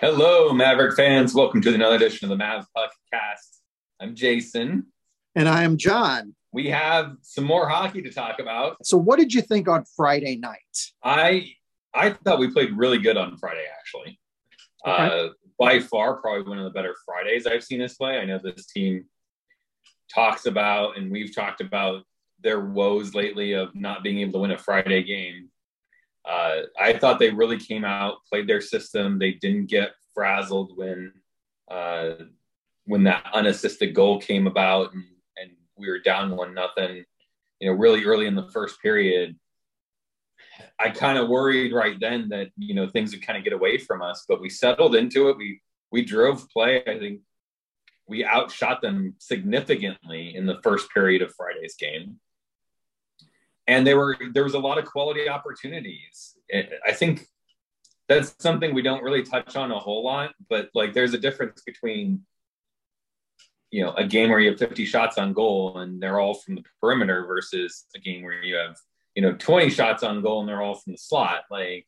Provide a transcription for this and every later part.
Hello, Maverick fans. Welcome to another edition of the Mavs Podcast. I'm Jason. And I am John. We have some more hockey to talk about. So, what did you think on Friday night? I I thought we played really good on Friday, actually. Okay. Uh, by far, probably one of the better Fridays I've seen us play. I know this team talks about, and we've talked about their woes lately of not being able to win a Friday game uh, I thought they really came out, played their system. They didn't get frazzled when uh, when that unassisted goal came about and, and we were down one nothing. You know, really early in the first period, I kind of worried right then that you know things would kind of get away from us, but we settled into it. We we drove play. I think we outshot them significantly in the first period of Friday's game and there were there was a lot of quality opportunities. I think that's something we don't really touch on a whole lot, but like there's a difference between you know a game where you have 50 shots on goal and they're all from the perimeter versus a game where you have you know 20 shots on goal and they're all from the slot. Like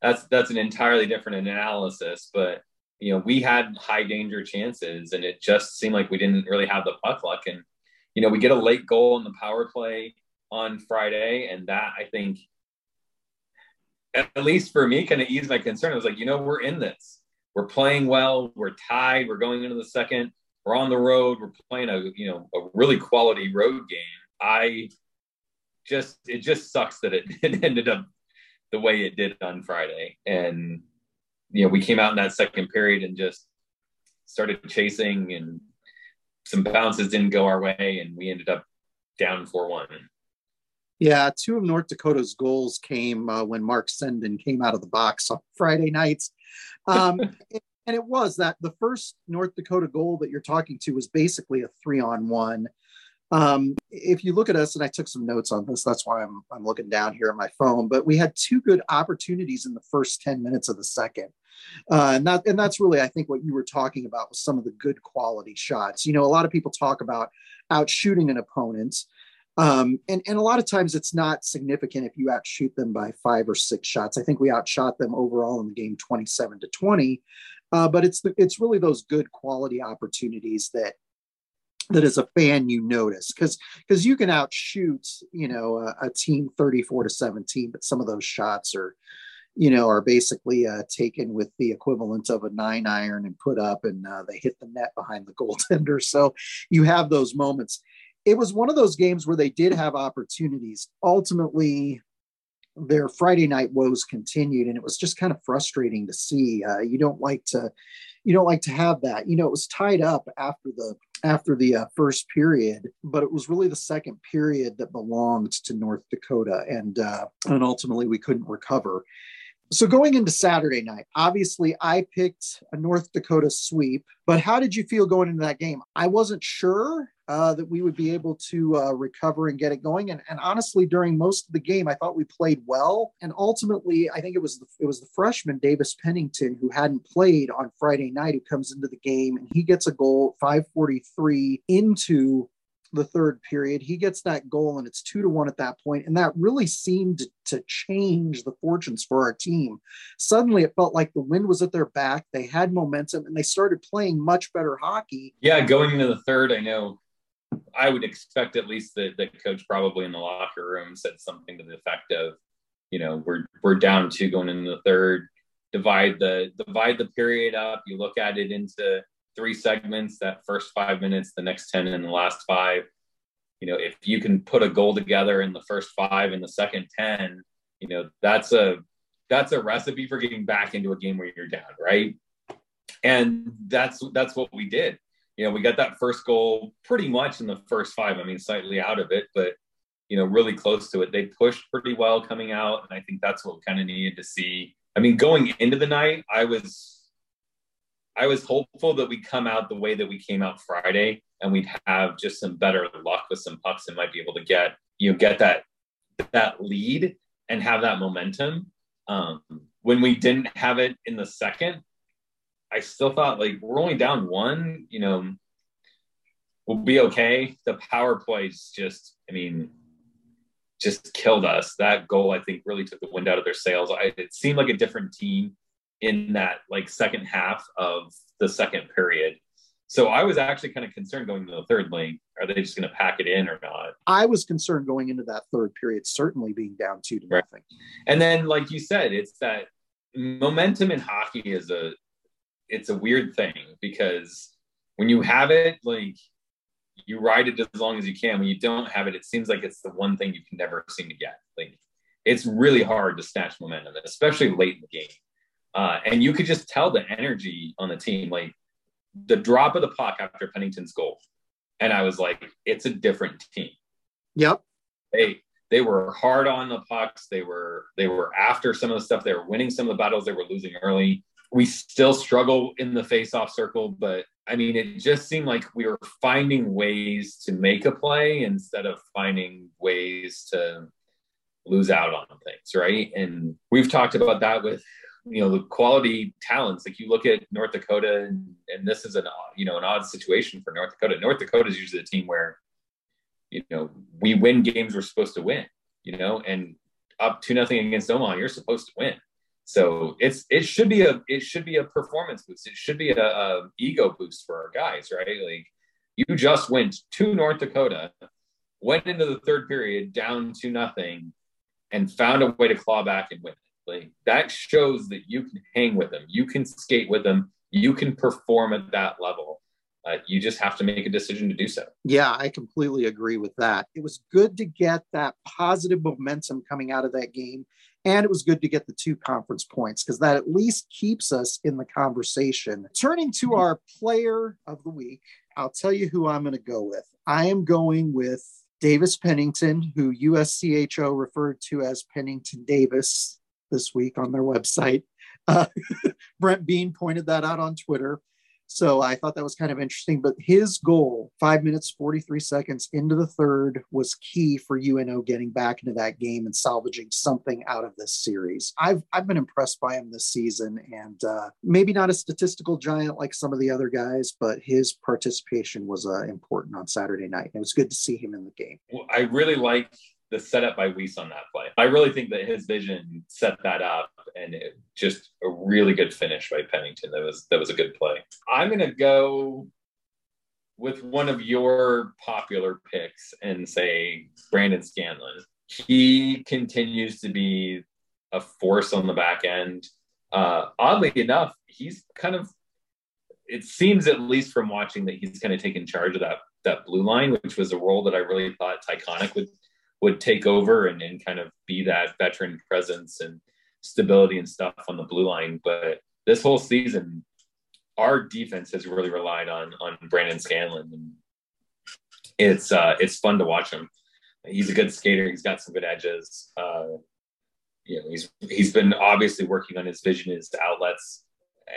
that's that's an entirely different analysis, but you know we had high danger chances and it just seemed like we didn't really have the puck luck and you know we get a late goal in the power play on Friday, and that I think, at least for me, kind of eased my concern. I was like, you know, we're in this. We're playing well. We're tied. We're going into the second. We're on the road. We're playing a you know a really quality road game. I just it just sucks that it, it ended up the way it did on Friday, and you know we came out in that second period and just started chasing and some bounces didn't go our way and we ended up down 4-1 yeah, two of North Dakota's goals came uh, when Mark Senden came out of the box on Friday nights. Um, and it was that the first North Dakota goal that you're talking to was basically a three on one. Um, if you look at us, and I took some notes on this, that's why I'm, I'm looking down here at my phone, but we had two good opportunities in the first 10 minutes of the second. Uh, and that and that's really I think what you were talking about was some of the good quality shots. You know, a lot of people talk about out shooting an opponent, um, and, and a lot of times it's not significant if you outshoot them by five or six shots. I think we outshot them overall in the game 27 to 20. Uh, but it's the, it's really those good quality opportunities that that as a fan you notice because because you can outshoot you know a, a, team 34 to 17 but some of those shots are you know are basically uh, taken with the equivalent of a nine iron and put up and uh, they hit the net behind the goaltender so you have those moments it was one of those games where they did have opportunities. Ultimately, their Friday night woes continued, and it was just kind of frustrating to see. Uh, you don't like to, you don't like to have that. You know, it was tied up after the after the uh, first period, but it was really the second period that belonged to North Dakota, and uh, and ultimately we couldn't recover. So going into Saturday night, obviously I picked a North Dakota sweep, but how did you feel going into that game? I wasn't sure uh, that we would be able to uh, recover and get it going. And, and, honestly, during most of the game, I thought we played well. And ultimately, I think it was the, it was the freshman Davis Pennington who hadn't played on Friday night who comes into the game and he gets a goal 543 into the third period. He gets that goal and it's two to one at that point, and that really seemed to change the fortunes for our team. Suddenly, it felt like the wind was at their back. They had momentum and they started playing much better hockey. Yeah, going into the third, I know I would expect at least that the coach probably in the locker room said something to the effect of, you know, we're we're down two going into the third. Divide the divide the period up. You look at it into three segments. That first five minutes, the next ten, and the last five. You know, if you can put a goal together in the first five and the second ten, you know that's a that's a recipe for getting back into a game where you're down, right? And that's that's what we did you know, we got that first goal pretty much in the first five. I mean, slightly out of it, but you know, really close to it. They pushed pretty well coming out, and I think that's what we kind of needed to see. I mean, going into the night, I was I was hopeful that we come out the way that we came out Friday, and we'd have just some better luck with some pucks and might be able to get you know get that that lead and have that momentum. Um, when we didn't have it in the second, I still thought like we're only down one, you know, we'll be okay. The power plays just, I mean, just killed us. That goal, I think, really took the wind out of their sails. I, it seemed like a different team in that like second half of the second period. So I was actually kind of concerned going to the third lane. Are they just going to pack it in or not? I was concerned going into that third period, certainly being down two to right. nothing. And then, like you said, it's that momentum in hockey is a it's a weird thing because when you have it, like you ride it as long as you can. When you don't have it, it seems like it's the one thing you can never seem to get. Like it's really hard to snatch momentum, especially late in the game. Uh, and you could just tell the energy on the team, like the drop of the puck after Pennington's goal. And I was like, it's a different team. Yep. They they were hard on the pucks. They were they were after some of the stuff. They were winning some of the battles they were losing early. We still struggle in the face-off circle, but I mean, it just seemed like we were finding ways to make a play instead of finding ways to lose out on things, right? And we've talked about that with you know the quality talents. Like you look at North Dakota, and, and this is an you know an odd situation for North Dakota. North Dakota is usually a team where you know we win games we're supposed to win, you know, and up to nothing against Omaha, you're supposed to win. So it's it should be a it should be a performance boost. It should be a, a ego boost for our guys, right? Like you just went to North Dakota, went into the third period down to nothing, and found a way to claw back and win. Like that shows that you can hang with them, you can skate with them, you can perform at that level. Uh, you just have to make a decision to do so. Yeah, I completely agree with that. It was good to get that positive momentum coming out of that game and it was good to get the two conference points because that at least keeps us in the conversation. Turning to our player of the week, I'll tell you who I'm going to go with. I am going with Davis Pennington, who USCHO referred to as Pennington Davis this week on their website. Uh, Brent Bean pointed that out on Twitter. So I thought that was kind of interesting. But his goal, five minutes, 43 seconds into the third, was key for UNO getting back into that game and salvaging something out of this series. I've, I've been impressed by him this season, and uh, maybe not a statistical giant like some of the other guys, but his participation was uh, important on Saturday night. It was good to see him in the game. Well, I really like the setup by Weiss on that play. I really think that his vision set that up and it, just really good finish by Pennington. That was that was a good play. I'm gonna go with one of your popular picks and say Brandon Scanlon. He continues to be a force on the back end. Uh, oddly enough, he's kind of it seems at least from watching that he's kind of taken charge of that that blue line, which was a role that I really thought Tychonick would would take over and, and kind of be that veteran presence and stability and stuff on the blue line. But this whole season, our defense has really relied on on Brandon Scanlon, and it's uh, it's fun to watch him. He's a good skater. He's got some good edges. Uh, you know, he's he's been obviously working on his vision, his outlets,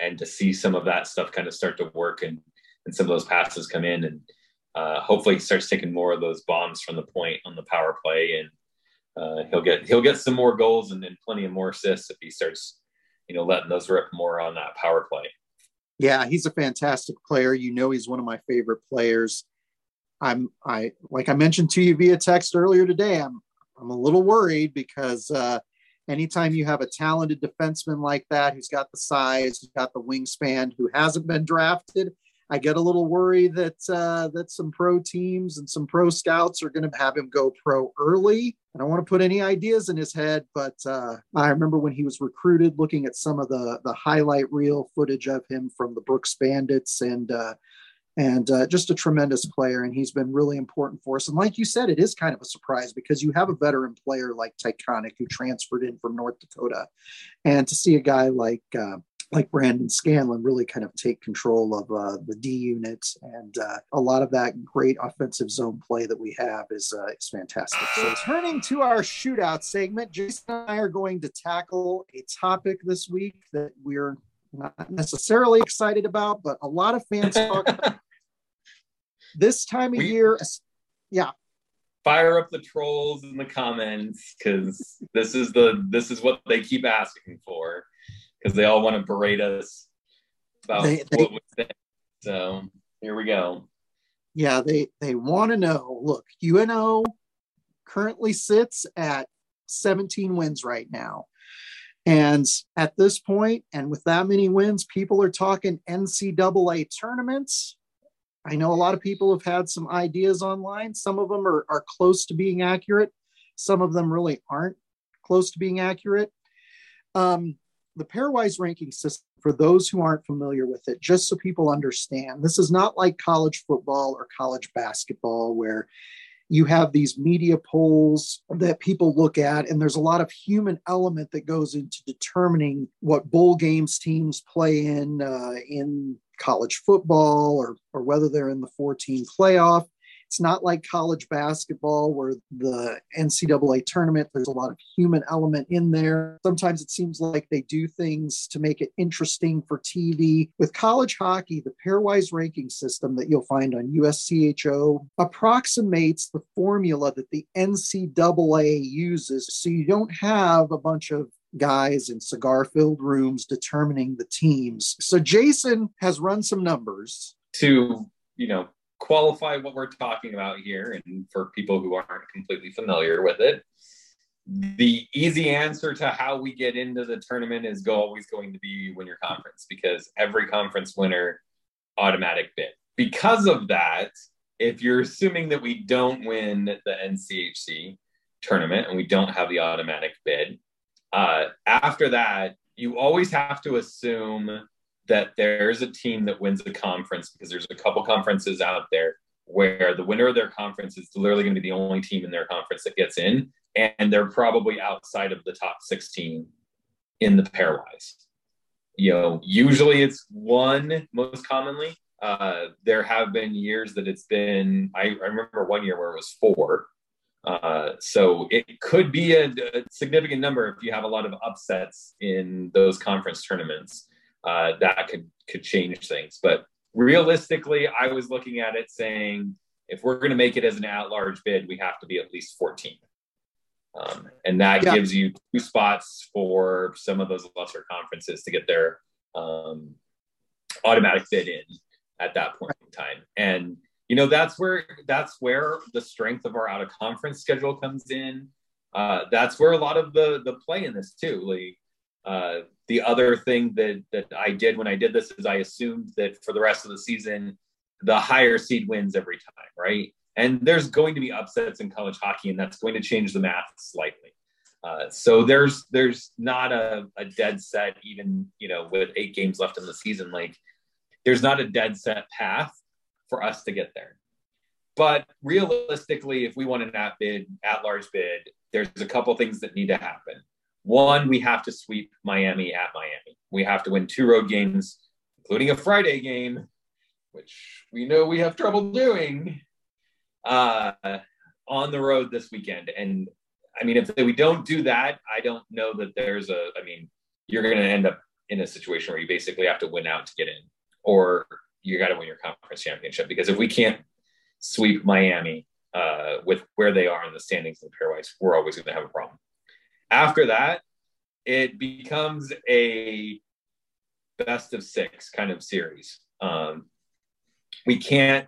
and to see some of that stuff kind of start to work and and some of those passes come in and uh, hopefully he starts taking more of those bombs from the point on the power play and uh, he'll get he'll get some more goals and then plenty of more assists if he starts you know letting those rip more on that power play. Yeah he's a fantastic player. You know he's one of my favorite players. I'm i like i mentioned to you via text earlier today i'm i'm a little worried because uh anytime you have a talented defenseman like that who's got the size who's got the wingspan who hasn't been drafted I get a little worried that uh, that some pro teams and some pro scouts are going to have him go pro early. I don't want to put any ideas in his head, but uh, I remember when he was recruited, looking at some of the the highlight reel footage of him from the Brooks Bandits, and uh, and uh, just a tremendous player. And he's been really important for us. And like you said, it is kind of a surprise because you have a veteran player like Tychonick who transferred in from North Dakota, and to see a guy like uh, like Brandon Scanlon really kind of take control of uh, the D units, and uh, a lot of that great offensive zone play that we have is uh, is fantastic. So, turning to our shootout segment, Jason and I are going to tackle a topic this week that we're not necessarily excited about, but a lot of fans talk about. This time of we, year, yeah. Fire up the trolls in the comments because this is the this is what they keep asking for because they all want to berate us about they, they, what we think. So here we go. Yeah, they they want to know. Look, UNO currently sits at 17 wins right now. And at this point, and with that many wins, people are talking NCAA tournaments. I know a lot of people have had some ideas online. Some of them are, are close to being accurate, some of them really aren't close to being accurate. Um, the pairwise ranking system, for those who aren't familiar with it, just so people understand, this is not like college football or college basketball where you have these media polls that people look at and there's a lot of human element that goes into determining what bowl games teams play in uh, in college football or or whether they're in the 14 playoff it's not like college basketball where the NCAA tournament, there's a lot of human element in there. Sometimes it seems like they do things to make it interesting for TV. With college hockey, the pairwise ranking system that you'll find on USCHO approximates the formula that the NCAA uses. So you don't have a bunch of guys in cigar filled rooms determining the teams. So Jason has run some numbers to, you know, qualify what we're talking about here and for people who aren't completely familiar with it the easy answer to how we get into the tournament is go always going to be win your conference because every conference winner automatic bid. Because of that if you're assuming that we don't win the nchc tournament and we don't have the automatic bid uh, after that you always have to assume that there's a team that wins the conference because there's a couple conferences out there where the winner of their conference is literally going to be the only team in their conference that gets in, and they're probably outside of the top 16 in the pairwise. You know, usually it's one most commonly. Uh, there have been years that it's been, I, I remember one year where it was four. Uh, so it could be a, a, significant number if you have a lot of upsets in those conference tournaments uh, that could could change things. But realistically, I was looking at it saying if we're going to make it as an at-large bid, we have to be at least 14. Um, and that yeah. gives you two spots for some of those lesser conferences to get their um, automatic bid in at that point in time. And you know that's where that's where the strength of our out of conference schedule comes in. Uh, that's where a lot of the the play in this too. Like uh, the other thing that that I did when I did this is I assumed that for the rest of the season, the higher seed wins every time, right? And there's going to be upsets in college hockey, and that's going to change the math slightly. Uh, so there's there's not a, a dead set, even you know, with eight games left in the season. Like there's not a dead set path for us to get there. But realistically, if we want an at bid, at large bid, there's a couple things that need to happen. One, we have to sweep Miami at Miami. We have to win two road games, including a Friday game, which we know we have trouble doing uh, on the road this weekend. And I mean, if we don't do that, I don't know that there's a, I mean, you're going to end up in a situation where you basically have to win out to get in, or you got to win your conference championship. Because if we can't sweep Miami uh, with where they are in the standings in the pairwise, we're always going to have a problem. After that, it becomes a best of six kind of series. Um, we can't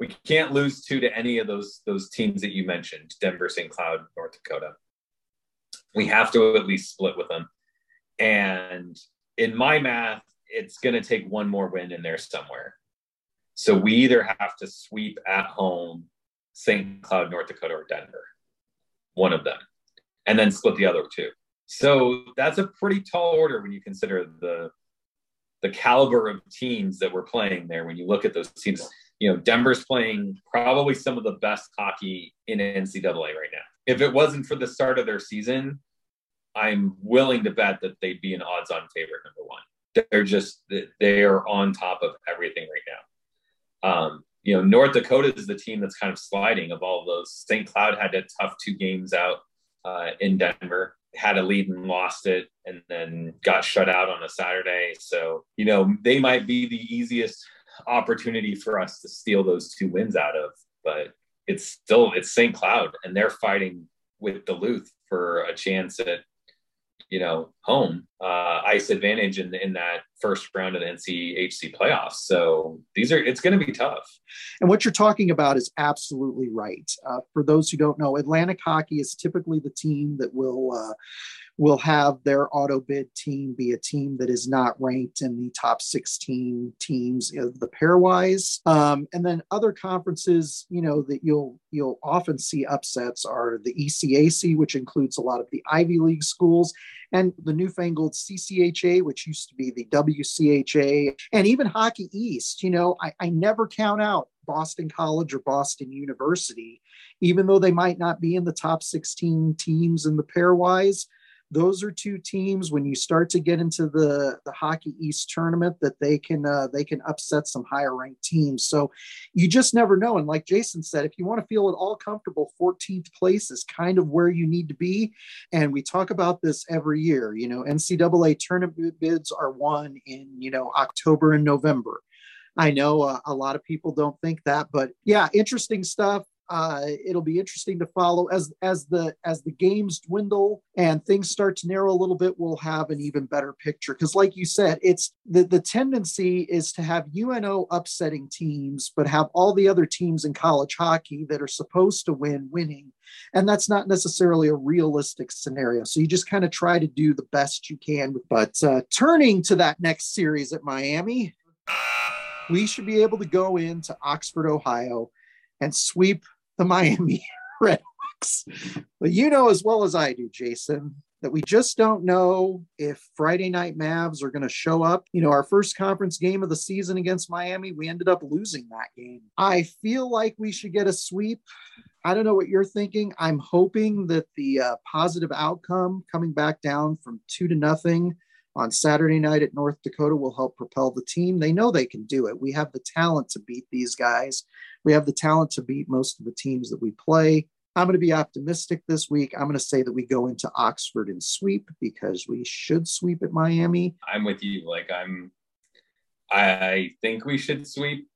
we can't lose two to any of those those teams that you mentioned: Denver, St. Cloud, North Dakota. We have to at least split with them. And in my math, it's going to take one more win in there somewhere. So we either have to sweep at home St. Cloud, North Dakota, or Denver, one of them and then split the other two. So that's a pretty tall order when you consider the the caliber of teams that we're playing there. When you look at those teams, you know, Denver's playing probably some of the best hockey in NCAA right now. If it wasn't for the start of their season, I'm willing to bet that they'd be an odds-on favorite number one. They're just they are on top of everything right now. Um, you know, North Dakota is the team that's kind of sliding of all those. St. Cloud had a tough two games out uh, in Denver. Had a lead and lost it, and then got shut out on a Saturday. So you know they might be the easiest opportunity for us to steal those two wins out of, but it's still it's St. Cloud, and they're fighting with Duluth for a chance at you know home uh, ice advantage in, in that first round of the NCHC playoffs. So these are it's going to be tough. And what you're talking about is absolutely right. Uh, for those who don't know, Atlantic Hockey is typically the team that will uh, will have their auto bid team be a team that is not ranked in the top 16 teams of the pairwise. Um, and then other conferences, you know, that you'll you'll often see upsets are the ECAC, which includes a lot of the Ivy League schools, and the newfangled CCHA, which used to be the WCHA, and even Hockey East. You know, I, I never count out Boston College or Boston University, even though they might not be in the top 16 teams in the pairwise those are two teams when you start to get into the the hockey east tournament that they can uh, they can upset some higher ranked teams. So you just never know and like jason said if you want to feel at all comfortable 14th place is kind of where you need to be. And we talk about this every year you know ncaa tournament bids are won in you know october and november. I know uh, a lot of people don't think that, but yeah, interesting stuff uh, it'll be interesting to follow as as the as the games dwindle and things start to narrow a little bit we'll have an even better picture. Because like you said it's the the tendency is to have uno upsetting teams but have all the other teams in college hockey that are supposed to win winning. And that's not necessarily a realistic scenario. So you just kind of try to do the best you can but uh, turning to that next series at miami we should be able to go into oxford ohio and sweep the Miami Redhawks. But you know as well as I do, Jason, that we just don't know if Friday night Mavs are going to show up. You know, our first conference game of the season against Miami, we ended up losing that game. I feel like we should get a sweep. I don't know what you're thinking. I'm hoping that the uh, positive outcome coming back down from two to nothing on Saturday night at North Dakota will help propel the team. They know they can do it. We have the talent to beat these guys. We have the talent to beat most of the teams that we play. I'm going to be optimistic this week. I'm going to say that we go into Oxford and sweep because we should sweep at Miami. I'm with you. Like I'm, I think we should sweep.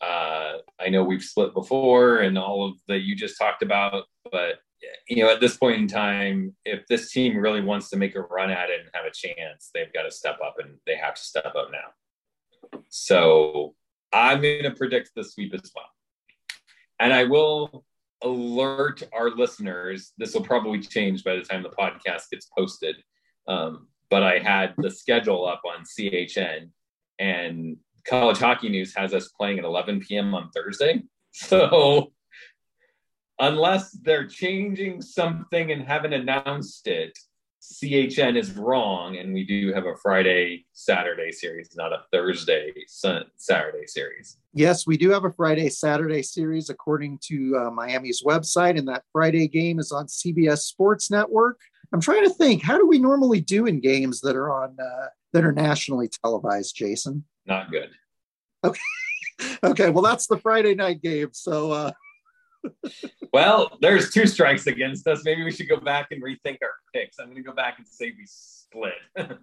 Uh, I know we've split before and all of that you just talked about, but you know, at this point in time, if this team really wants to make a run at it and have a chance, they've got to step up and they have to step up now. So I'm going to predict the sweep as well. And I will alert our listeners. This will probably change by the time the podcast gets posted. Um, but I had the schedule up on CHN, and College Hockey News has us playing at 11 p.m. on Thursday. So unless they're changing something and haven't announced it, CHN is wrong, and we do have a Friday Saturday series, not a Thursday Saturday series. Yes, we do have a Friday Saturday series according to uh, Miami's website, and that Friday game is on CBS Sports Network. I'm trying to think, how do we normally do in games that are on uh, that are nationally televised, Jason? Not good. Okay. okay. Well, that's the Friday night game. So. Uh, well, there's two strikes against us. Maybe we should go back and rethink our picks. I'm going to go back and say we split.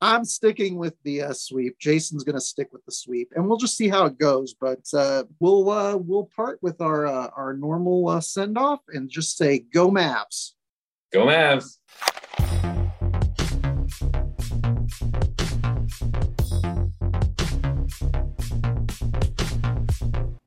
I'm sticking with the uh, sweep. Jason's going to stick with the sweep, and we'll just see how it goes. But uh, we'll uh, we'll part with our uh, our normal uh, send off and just say go Mavs. Go Mavs.